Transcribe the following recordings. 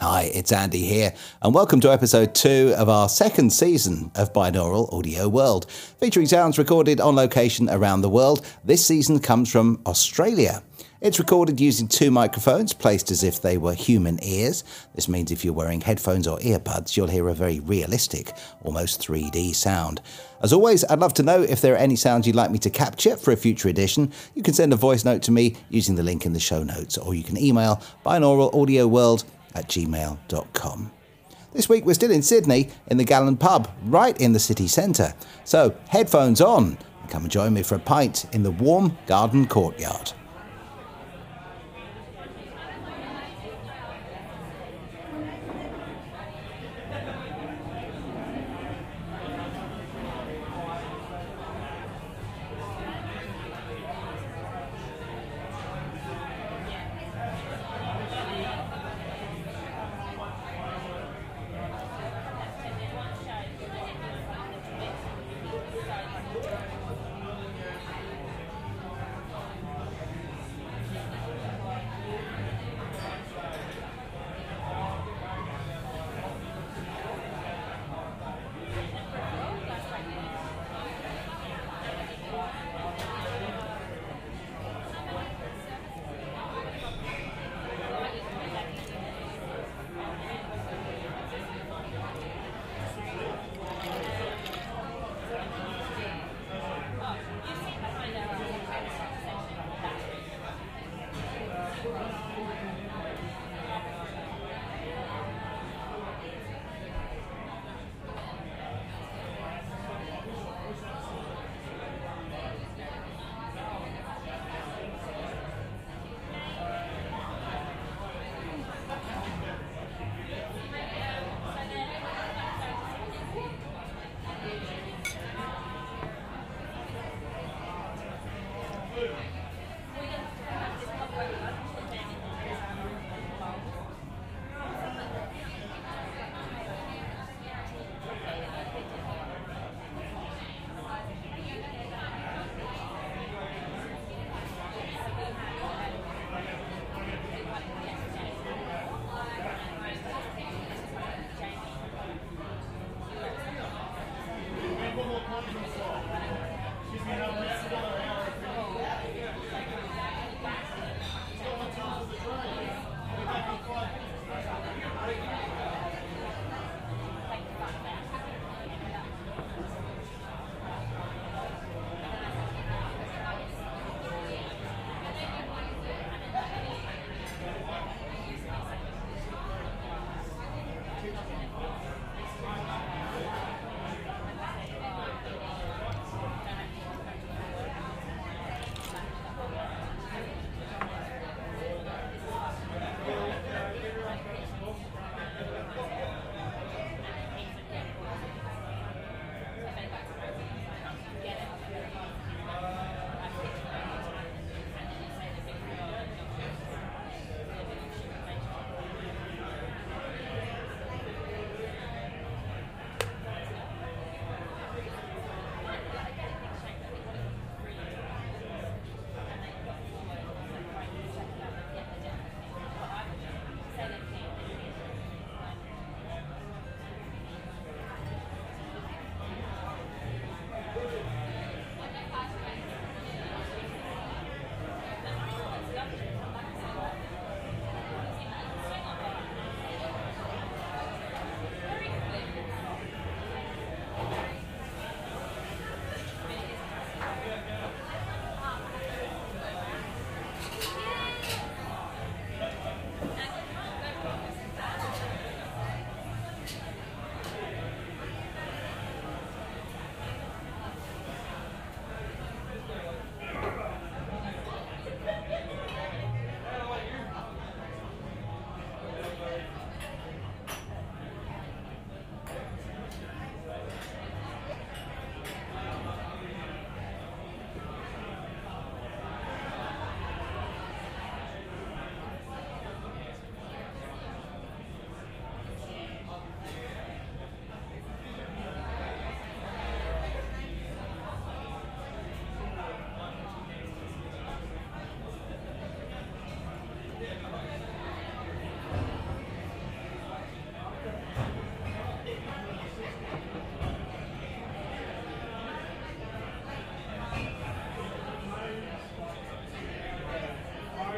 Hi, it's Andy here, and welcome to episode two of our second season of Binaural Audio World, featuring sounds recorded on location around the world. This season comes from Australia. It's recorded using two microphones placed as if they were human ears. This means if you're wearing headphones or earbuds, you'll hear a very realistic, almost 3D sound. As always, I'd love to know if there are any sounds you'd like me to capture for a future edition. You can send a voice note to me using the link in the show notes, or you can email binauralaudioworld at gmail.com. This week we're still in Sydney in the Gallon Pub, right in the city centre. So headphones on and come and join me for a pint in the warm garden courtyard.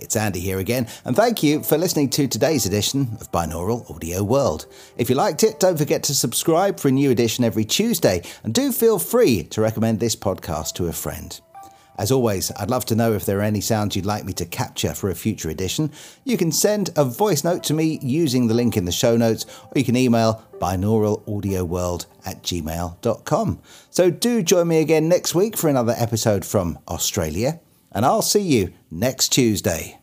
It's Andy here again, and thank you for listening to today's edition of Binaural Audio World. If you liked it, don't forget to subscribe for a new edition every Tuesday, and do feel free to recommend this podcast to a friend. As always, I'd love to know if there are any sounds you'd like me to capture for a future edition. You can send a voice note to me using the link in the show notes, or you can email binauralaudioworld at gmail.com. So do join me again next week for another episode from Australia and I'll see you next Tuesday.